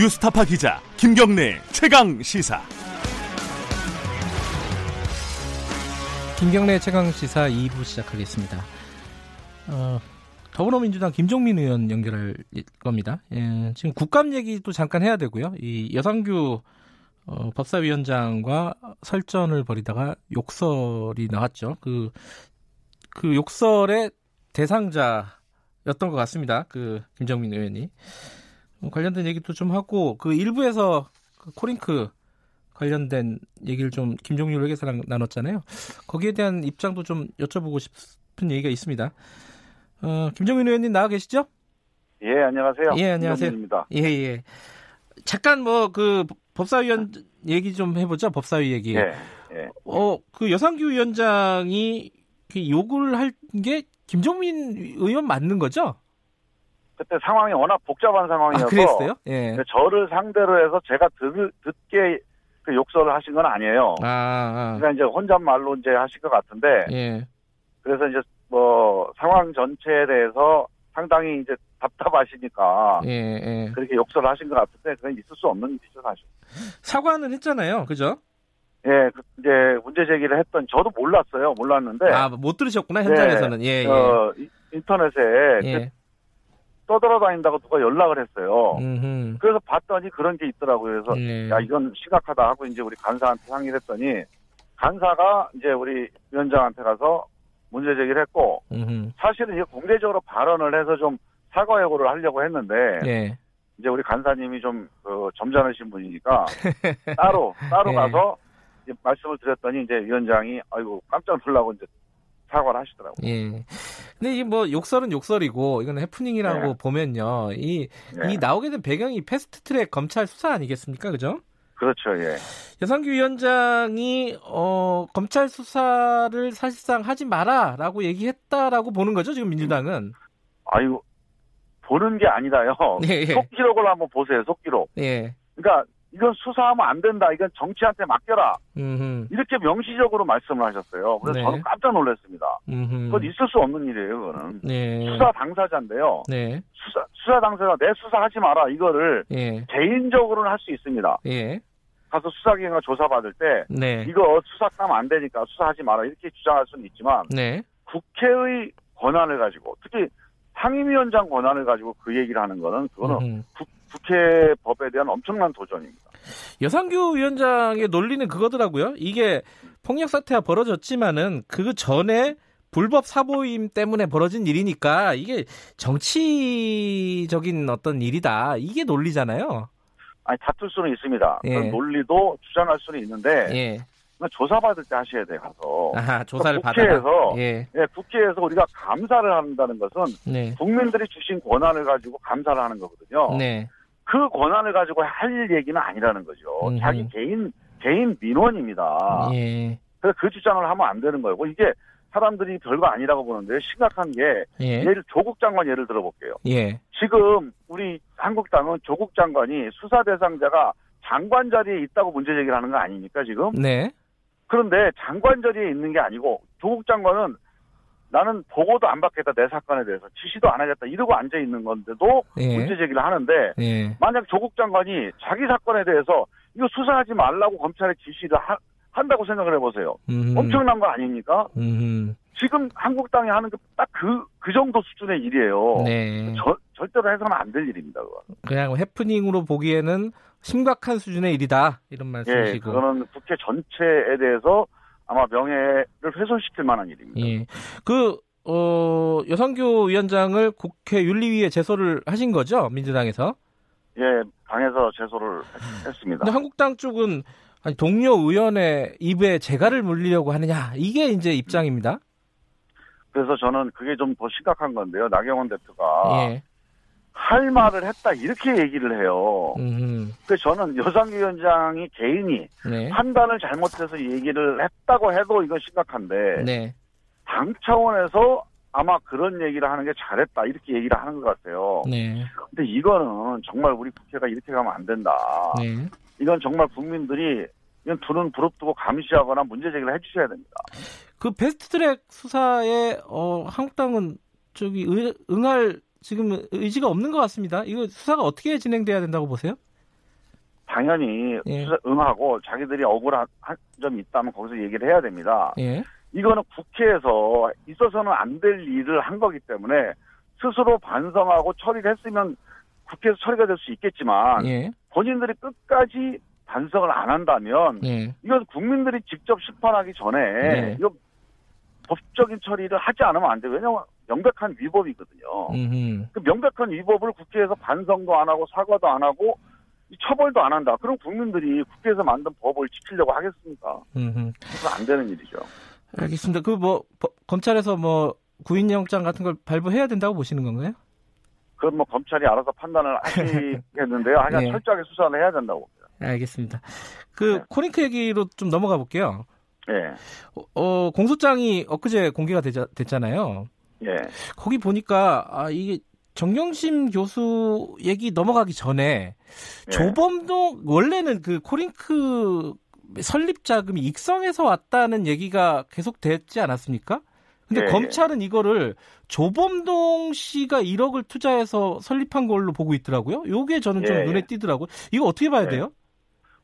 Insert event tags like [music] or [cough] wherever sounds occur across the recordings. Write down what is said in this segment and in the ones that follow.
뉴스타파 기자 김경래 최강 시사. 김경래 최강 시사 2부 시작하겠습니다. 어, 더불어민주당 김종민 의원 연결할 겁니다. 예, 지금 국감 얘기도 잠깐 해야 되고요. 이 여상규 어, 법사위원장과 설전을 벌이다가 욕설이 나왔죠. 그, 그 욕설의 대상자였던 것 같습니다. 그 김정민 의원이. 어, 관련된 얘기도 좀 하고 그 일부에서 그 코링크 관련된 얘기를 좀 김종률 회계사랑 나눴잖아요. 거기에 대한 입장도 좀 여쭤보고 싶은 얘기가 있습니다. 어, 김종민 의원님 나와 계시죠? 예, 안녕하세요. 예, 안녕하세요. 김정민입니다. 예, 예. 잠깐 뭐 그 법사위원 얘기 좀 해보죠. 법사위 얘기. 예, 예. 어, 그 여상규 위원장이 그 욕을 할 게 김종민 의원 맞는 거죠? 그때 상황이 워낙 복잡한 상황이어서 아, 그랬어요? 예. 저를 상대로 해서 제가 들, 듣게 그 욕설을 하신 건 아니에요. 아, 아. 그러니까 이제 혼잣말로 이제 하신 것 같은데 예. 그래서 이제 뭐 상황 전체에 대해서 상당히 이제 답답하시니까 예, 예. 그렇게 욕설을 하신 것 같은데 그건 있을 수 없는 일이죠 사실. 사과는 했잖아요. 그죠? 예, 그 이제 문제 제기를 했던 저도 몰랐어요. 몰랐는데 아, 못 들으셨구나. 현장에서는. 예, 예. 네. 어, 이- 인터넷에 예. 떠돌아다닌다고 누가 연락을 했어요. 음흠. 그래서 봤더니 그런 게 있더라고요. 그래서 예. 야 이건 심각하다 하고 이제 우리 간사한테 상의를 했더니 간사가 이제 우리 위원장한테 가서 문제 제기를 했고 음흠. 사실은 이게 공개적으로 발언을 해서 좀 사과 예고를 하려고 했는데 예. 이제 우리 간사님이 좀 그, 점잖으신 분이니까 따로 따로 [laughs] 예. 가서 이제 말씀을 드렸더니 이제 위원장이 아이고 깜짝 놀라고 이제 사과를 하시더라고요. 예. 근데 이 뭐 욕설은 욕설이고 이건 해프닝이라고 네. 보면요. 이, 네. 이 나오게 된 배경이 패스트 트랙 검찰 수사 아니겠습니까? 그죠? 그렇죠, 예. 여상규 위원장이 어, 검찰 수사를 사실상 하지 마라라고 얘기했다라고 보는 거죠. 지금 민주당은. 아이고 보는 게 아니라요. 예, 예. 속기록을 한번 보세요, 속기록. 예. 그러니까 이건 수사하면 안 된다. 이건 정치한테 맡겨라. 음흠. 이렇게 명시적으로 말씀을 하셨어요. 그래서 네. 저는 깜짝 놀랐습니다. 음흠. 그건 있을 수 없는 일이에요, 그거는. 네. 수사 당사자인데요. 네. 수사, 수사 당사자가 내 수사하지 마라. 이거를 예. 개인적으로는 할 수 있습니다. 예. 가서 수사기관가 조사받을 때 네. 이거 수사하면 안 되니까 수사하지 마라. 이렇게 주장할 수는 있지만 네. 국회의 권한을 가지고 특히 상임위원장 권한을 가지고 그 얘기를 하는 거는 그거는 음흠. 국, 국회 법에 대한 엄청난 도전입니다. 여상규 위원장의 논리는 그거더라고요. 이게 폭력 사태가 벌어졌지만은 그 전에 불법 사보임 때문에 벌어진 일이니까 이게 정치적인 어떤 일이다. 이게 논리잖아요. 아니 다툴 수는 있습니다. 예. 논리도 주장할 수는 있는데 예. 조사받을 때 하셔야 돼 가서. 아하, 조사를 받아라. 국회에서 예. 예, 국회에서 우리가 감사를 한다는 것은 네. 국민들이 주신 권한을 가지고 감사를 하는 거거든요. 네. 그 권한을 가지고 할 얘기는 아니라는 거죠. 음흠. 자기 개인 개인 민원입니다. 예. 그래서 그 주장을 하면 안 되는 거고 이게 사람들이 별거 아니라고 보는데 심각한 게 예. 예를 조국 장관 예를 들어볼게요. 예. 지금 우리 한국당은 조국 장관이 수사 대상자가 장관 자리에 있다고 문제 제기를 하는 거 아닙니까 지금? 네. 그런데 장관 자리에 있는 게 아니고 조국 장관은 나는 보고도 안 받겠다 내 사건에 대해서 지시도 안 하겠다 이러고 앉아 있는 건데도 예. 문제 제기를 하는데 예. 만약 조국 장관이 자기 사건에 대해서 이거 수사하지 말라고 검찰에 지시를 하- 한다고 생각을 해보세요. 음. 엄청난 거 아닙니까? 음. 지금 한국당이 하는 게 딱 그 그 정도 수준의 일이에요. 네. 저- 절대로 해서는 안 될 일입니다. 그거. 그냥 해프닝으로 보기에는 심각한 수준의 일이다. 이런 예, 말씀이시고. 그거는 국회 전체에 대해서 아마 명예를 훼손시킬 만한 일입니다. 예. 그, 어, 여상규 위원장을 국회 윤리위에 제소를 하신 거죠? 민주당에서. 예, 당에서 제소를 했- 했습니다. 근데 한국당 쪽은 아니, 동료 의원의 입에 재갈을 물리려고 하느냐. 이게 이제 입장입니다. 그래서 저는 그게 좀 더 심각한 건데요. 나경원 대표가 예. 할 말을 했다 이렇게 얘기를 해요. 음, 그래서 저는 여상규 위원장이 개인이 네. 판단을 잘못해서 얘기를 했다고 해도 이건 심각한데 네. 당 차원에서 아마 그런 얘기를 하는 게 잘했다 이렇게 얘기를 하는 것 같아요. 네. 근데 이거는 정말 우리 국회가 이렇게 가면 안 된다. 네. 이건 정말 국민들이 이건 두는 부릅뜨고 감시하거나 문제 제기를 해주셔야 됩니다. 그 베스트트랙 수사에 어, 한국당은 저기 의- 응할 지금 의지가 없는 것 같습니다. 이거 수사가 어떻게 진행돼야 된다고 보세요? 당연히 예. 수사 응하고 자기들이 억울한 한 점이 있다면 거기서 얘기를 해야 됩니다. 예. 이거는 국회에서 있어서는 안 될 일을 한 거기 때문에 스스로 반성하고 처리를 했으면 국회에서 처리가 될 수 있겠지만 예. 본인들이 끝까지 반성을 안 한다면 예. 이건 국민들이 직접 심판하기 전에 네. 이거 법적인 처리를 하지 않으면 안 돼요. 왜냐하면 명백한 위법이거든요. 음. 그 명백한 위법을 국회에서 반성도 안 하고 사과도 안 하고 이 처벌도 안 한다. 그럼 국민들이 국회에서 만든 법을 지키려고 하겠습니까? 음. 그래서 안 되는 일이죠. 알겠습니다. 그 뭐 검찰에서 뭐 구인영장 같은 걸 발부해야 된다고 보시는 건가요? 그건 뭐 검찰이 알아서 판단을 하시겠는데요. 하여간 네. [laughs] 철저하게 수사를 해야 된다고 봅니다. 알겠습니다. 그 네. 코링크 얘기로 좀 넘어가 볼게요. 예, 어, 어, 공소장이 엊그제 공개가 되자, 됐잖아요. 예, 거기 보니까 아 이게 정경심 교수 얘기 넘어가기 전에 예. 조범동 원래는 그 코링크 설립 자금이 익성에서 왔다는 얘기가 계속 됐지 않았습니까? 근데 예, 예. 검찰은 이거를 조범동 씨가 1억을 투자해서 설립한 걸로 보고 있더라고요. 요게 저는 좀 예, 눈에 예. 띄더라고요. 이거 어떻게 봐야 예. 돼요?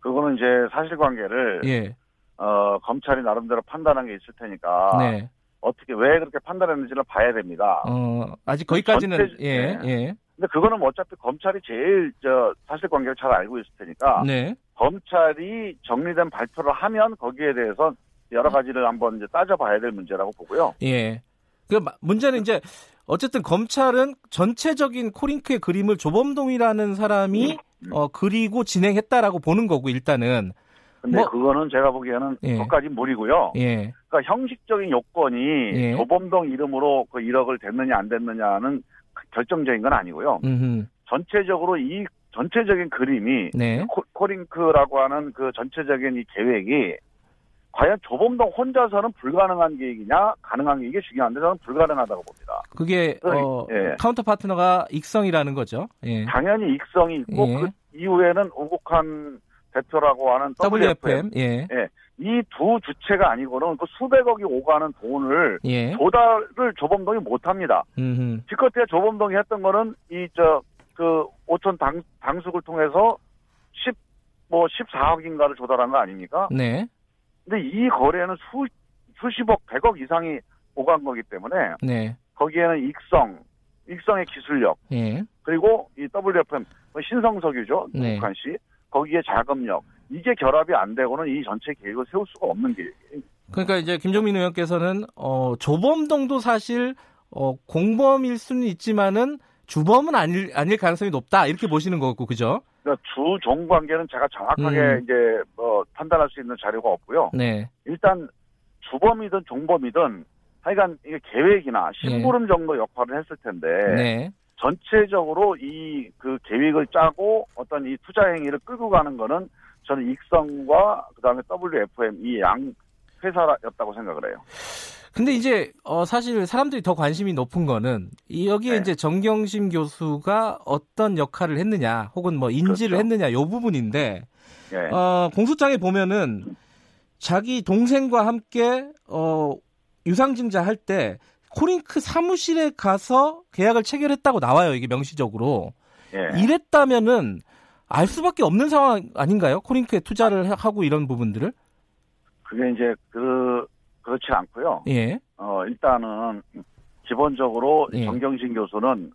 그거는 이제 사실관계를 예. 어, 검찰이 나름대로 판단한 게 있을 테니까 네. 어떻게 왜 그렇게 판단했는지를 봐야 됩니다. 어, 아직 거기까지는 전체- 예, 네. 예. 근데 그거는 뭐 어차피 검찰이 제일 저 사실관계를 잘 알고 있을 테니까 네. 검찰이 정리된 발표를 하면 거기에 대해서 여러 가지를 한번 이제 따져봐야 될 문제라고 보고요. 예. 그 마- 문제는 이제 어쨌든 검찰은 전체적인 코링크의 그림을 조범동이라는 사람이 음. 어 그리고 진행했다라고 보는 거고 일단은 근데 뭐- 그거는 제가 보기에는 예. 그것까지 무리고요. 예. 그러니까 형식적인 요건이 예. 조범동 이름으로 그 1억을 됐느냐 안 됐느냐는 결정적인 건 아니고요. 음. 전체적으로 이 전체적인 그림이 네. 코, 코링크라고 하는 그 전체적인 이 계획이 과연 조범동 혼자서는 불가능한 계획이냐 가능한 계획이 중요한데 저는 불가능하다고 봅니다. 그게 어 예. counter partner가 익성이라는 거죠. 예. 당연히 익성이 있고 예. 그 이후에는 우국환 대표라고 하는 WFM. 예. 이 두 주체가 아니고는 그 수백억이 오가는 돈을 예. 조달을 조범동이 못합니다. 음. 기껏해야 조범동이 했던 거는 이 저 그 오촌 당 당숙을 통해서 10 뭐 14억인가를 조달한 거 아닙니까? 네. 근데 이 거래는 수 수십억, 백억 이상이 오간 거기 때문에 네. 거기에는 익성, 익성의 기술력 예. 그리고 이 WFM 뭐 신성석유죠 네. 북한 씨 거기에 자금력 이게 결합이 안 되고는 이 전체 계획을 세울 수가 없는 계획이에요. 그러니까 이제 김종민 의원께서는 어 조범동도 사실 어 공범일 수는 있지만은 주범은 아닐 아닐 가능성이 높다 이렇게 보시는 거고 그죠? 그러니까 주종 관계는 제가 정확하게 음. 이제 뭐 판단할 수 있는 자료가 없고요. 네. 일단 주범이든 종범이든 하여간 이게 계획이나 심부름 정도 역할을 했을 텐데 네. 전체적으로 이 그 계획을 짜고 어떤 이 투자 행위를 끌고 가는 거는 저는 익성과 그다음에 WFM 이 양 회사였다고 생각을 해요. 근데 이제 어 사실 사람들이 더 관심이 높은 거는 이 여기에 네. 이제 정경심 교수가 어떤 역할을 했느냐 혹은 뭐 인지를 그렇죠. 했느냐 요 부분인데 예. 어 공소장에 보면은 자기 동생과 함께 어 유상증자 할 때 코링크 사무실에 가서 계약을 체결했다고 나와요 이게 명시적으로 예. 이랬다면은 알 수밖에 없는 상황 아닌가요? 코링크에 투자를 하고 이런 부분들을 그게 이제 그 그렇지 않고요. 예 어 일단은 기본적으로 예. 정경신 교수는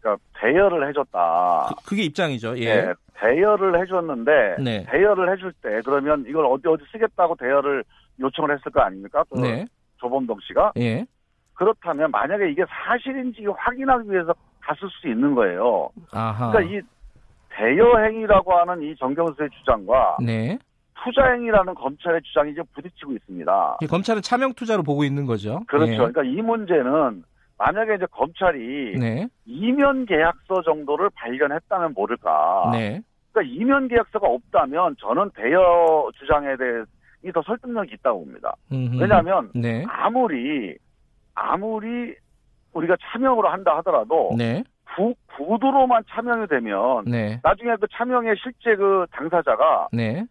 그러니까 대여를 해줬다. 그, 그게 입장이죠 예, 예, 대여를 해줬는데 네. 대여를 해줄 때 그러면 이걸 어디 어디 쓰겠다고 대여를 요청을 했을 거 아닙니까? 그 네. 조범동 씨가 예. 그렇다면 만약에 이게 사실인지 확인하기 위해서 갔을 수 있는 거예요. 아하. 그러니까 이 대여 행위라고 하는 이 정경수의 주장과 네. 투자 행위라는 검찰의 주장이 이제 부딪히고 있습니다. 이 검찰은 차명 투자로 보고 있는 거죠. 그렇죠. 예. 그러니까 이 문제는 만약에 이제 검찰이 네. 이면 계약서 정도를 발견했다면 모를까. 네. 그러니까 이면 계약서가 없다면 저는 대여 주장에 대해 더 설득력이 있다고 봅니다. 음흠. 왜냐하면 네. 아무리 아무리 우리가 차명으로 한다 하더라도 네. 구, 구두로만 차명이 되면 네. 나중에 그 차명의 실제 그 당사자가 네.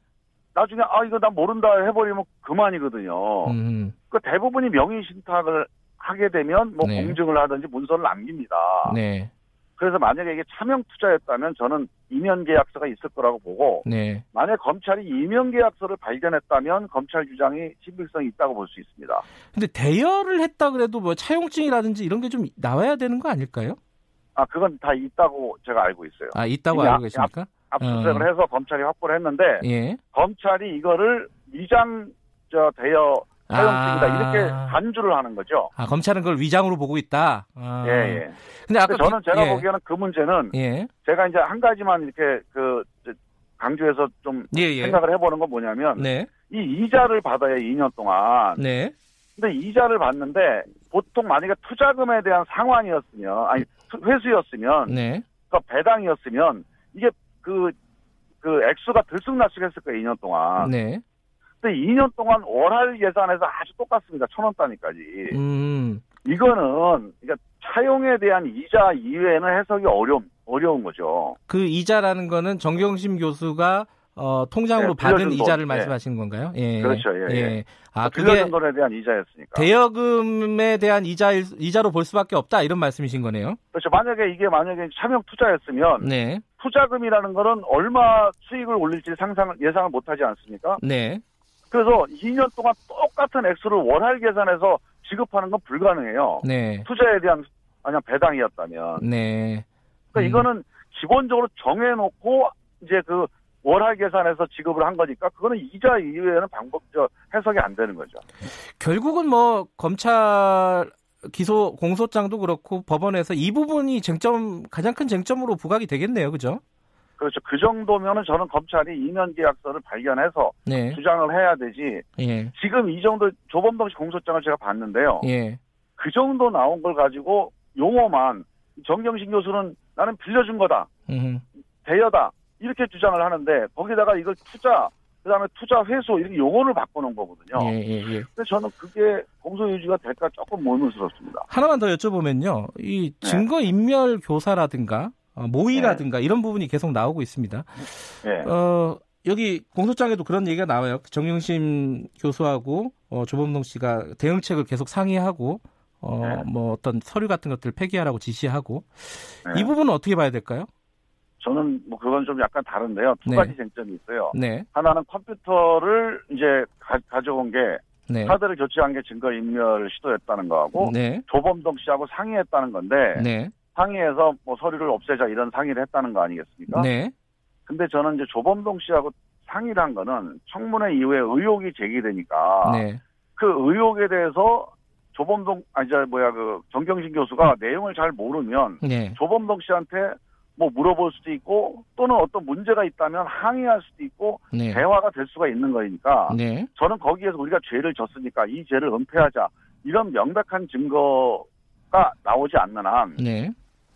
나중에 아 이거 나 모른다 해버리면 그만이거든요. 음. 그 대부분이 명의 신탁을 하게 되면 뭐 네. 공증을 하든지 문서를 남깁니다. 네. 그래서 만약에 이게 차명 투자였다면 저는 이면 계약서가 있을 거라고 보고 네. 만약 검찰이 이면 계약서를 발견했다면 검찰 주장이 신빙성이 있다고 볼 수 있습니다. 근데 대여를 했다 그래도 뭐 차용증이라든지 이런 게 좀 나와야 되는 거 아닐까요? 아 그건 다 있다고 제가 알고 있어요. 아, 있다고 알고 앞- 계십니까? 압수수색을 어. 해서 검찰이 확보를 했는데 예. 검찰이 이거를 위장 저 대여 차용증이다 아. 이렇게 간주를 하는 거죠. 아, 검찰은 그걸 위장으로 보고 있다. 아. 예, 예. 근데 아까 저는 그- 제가 예. 보기에는 그 문제는 예. 제가 이제 한 가지만 이렇게 그 저, 강조해서 좀 예, 예. 생각을 해보는 건 뭐냐면 네. 이 이자를 받아야 2년 동안. 네. 근데 이자를 받는데 보통 만약에 투자금에 대한 상환이었으면 아니 투- 회수였으면 네. 그러니까 배당이었으면 이게 그그 액수가 들쑥날쑥했을 거예요 2년 동안. 네. 근데 2년 동안 월할 예산에서 아주 똑같습니다. 천 원 단위까지. 음. 이거는 그러니까 차용에 대한 이자 이외에는 해석이 어려운 어려운 거죠. 그 이자라는 거는 정경심 교수가 어, 통장으로 네, 받은 이자를 돈. 말씀하시는 건가요? 예. 그렇죠, 예, 예. 아, 그게 빌려준 돈에 대한 이자였으니까. 대여금에 대한 이자 이자로 볼 수밖에 없다 이런 말씀이신 거네요. 그렇죠. 만약에 이게 만약에 차명 투자였으면 네. 투자금이라는 거는 얼마 수익을 올릴지 상상을 예상을 못 하지 않습니까? 네. 그래서 2년 동안 똑같은 액수를 월할 계산해서 지급하는 건 불가능해요. 네. 투자에 대한 아니 배당이었다면. 네. 그러니까 음. 이거는 기본적으로 정해놓고 이제 그 월할 계산해서 지급을 한 거니까 그거는 이자 이외에는 방법 저 해석이 안 되는 거죠. 결국은 뭐 검찰 기소 공소장도 그렇고 법원에서 이 부분이 쟁점 가장 큰 쟁점으로 부각이 되겠네요. 그죠? 그렇죠. 그 정도면은 저는 검찰이 이면 계약서를 발견해서 네. 주장을 해야 되지. 예. 지금 이 정도 조범동 씨 공소장을 제가 봤는데요. 예. 그 정도 나온 걸 가지고 용어만 정경심 교수는 나는 빌려준 거다. 음. 대여다. 이렇게 주장을 하는데 거기다가 이걸 투자 그다음에 투자 회수 이렇게 용어를 바꿔놓은 거거든요. 예, 예, 예. 근데 저는 그게 공소 유지가 될까 조금 의문스럽습니다. 하나만 더 여쭤보면요. 이 네. 증거 인멸 교사라든가 어, 모의라든가 이런 부분이 계속 나오고 있습니다. 예. 어, 여기 공소장에도 그런 얘기가 나와요. 정영심 교수하고 어, 조범동 씨가 대응책을 계속 상의하고 어, 네. 뭐 어떤 서류 같은 것들을 폐기하라고 지시하고 네. 이 부분은 어떻게 봐야 될까요? 저는 뭐 그건 좀 약간 다른데요. 두 네. 가지 쟁점이 있어요. 네, 하나는 컴퓨터를 이제 가, 져온게 네, 카드를 교체한 게 증거 인멸 시도했다는 거하고 네, 조범동 씨하고 상의했다는 건데 네, 상의해서 뭐 서류를 없애자 이런 상의를 했다는 거 아니겠습니까? 네, 근데 저는 이제 조범동 씨하고 상의를 한 거는 청문회 이후에 의혹이 제기되니까 네, 그 의혹에 대해서 조범동 아니 저 뭐야 그 정경심 교수가 내용을 잘 모르면 네, 조범동 씨한테 뭐 물어볼 수도 있고 또는 어떤 문제가 있다면 항의할 수도 있고 네, 대화가 될 수가 있는 거니까 네, 저는 거기에서 우리가 죄를 졌으니까 이 죄를 은폐하자. 이런 명백한 증거가 나오지 않는 한 네,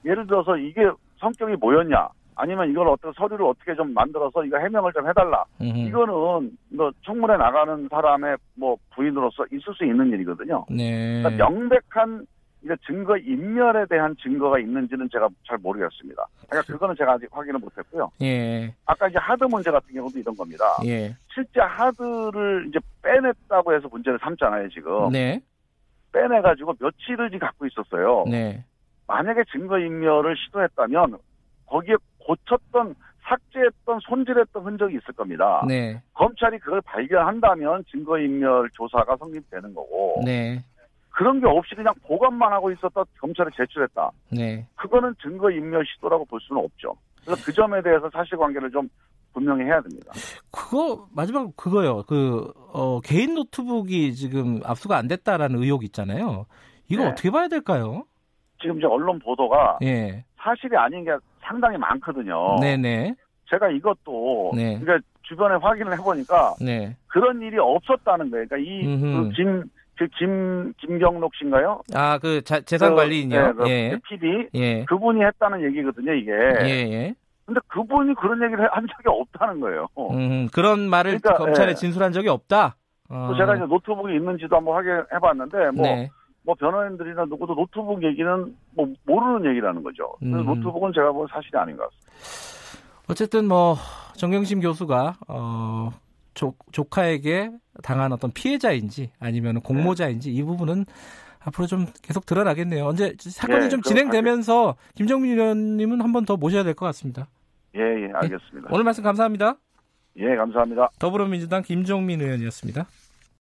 예를 들어서 이게 성격이 뭐였냐 아니면 이걸 어떤 서류를 어떻게 좀 만들어서 이거 해명을 좀 해달라 음, 이거는 뭐 청문회 나가는 사람의 뭐 부인으로서 있을 수 있는 일이거든요. 네, 그러니까 명백한 이게 증거 인멸에 대한 증거가 있는지는 제가 잘 모르겠습니다. 그러니까 그거는 제가 아직 확인을 못했고요. 예, 아까 이제 하드 문제 같은 경우도 이런 겁니다. 예, 실제 하드를 이제 빼냈다고 해서 문제를 삼잖아요, 지금. 네, 빼내가지고 며칠을 지금 갖고 있었어요. 네, 만약에 증거인멸을 시도했다면 거기에 고쳤던, 삭제했던, 손질했던 흔적이 있을 겁니다. 네, 검찰이 그걸 발견한다면 증거인멸 조사가 성립되는 거고 네, 그런 게 없이 그냥 보관만 하고 있었다 검찰에 제출했다. 네. 그거는 증거인멸 시도라고 볼 수는 없죠. 그래서 그 점에 대해서 사실관계를 좀 분명히 해야 됩니다. 그거 마지막 그거요. 그 어, 개인 노트북이 지금 압수가 안 됐다라는 의혹 있잖아요. 이거 네. 어떻게 봐야 될까요? 지금 이제 언론 보도가 예. 사실이 아닌 게 상당히 많거든요. 네네. 제가 이것도 네. 그러니까 주변에 확인을 해보니까 네. 그런 일이 없었다는 거예요. 그러니까. 이김 그 김 김경록 씨인가요? 아, 그 자, 재산 관리인요. 그, 네, 예. 그 PD 예. 그분이 했다는 얘기거든요. 이게. 예, 예. 근데 그분이 그런 얘기를 한 적이 없다는 거예요. 음, 그런 말을 그러니까, 검찰에 예. 진술한 적이 없다. 어. 또 제가 이제 노트북이 있는지도 한번 확인해봤는데 뭐, 네. 뭐 변호인들이나 누구도 노트북 얘기는 뭐 모르는 얘기라는 거죠. 음. 노트북은 제가 본 사실이 아닌 것 같습니다. 어쨌든 뭐 정경심 교수가 어 조, 조카에게 당한 어떤 피해자인지 아니면 공모자인지 이 부분은 앞으로 좀 계속 드러나겠네요. 언제 사건이 예, 좀 진행되면서 김정민 의원님은 한 번 더 모셔야 될 것 같습니다. 예, 예, 알겠습니다. 오늘 말씀 감사합니다. 예, 감사합니다. 더불어민주당 김종민 의원이었습니다.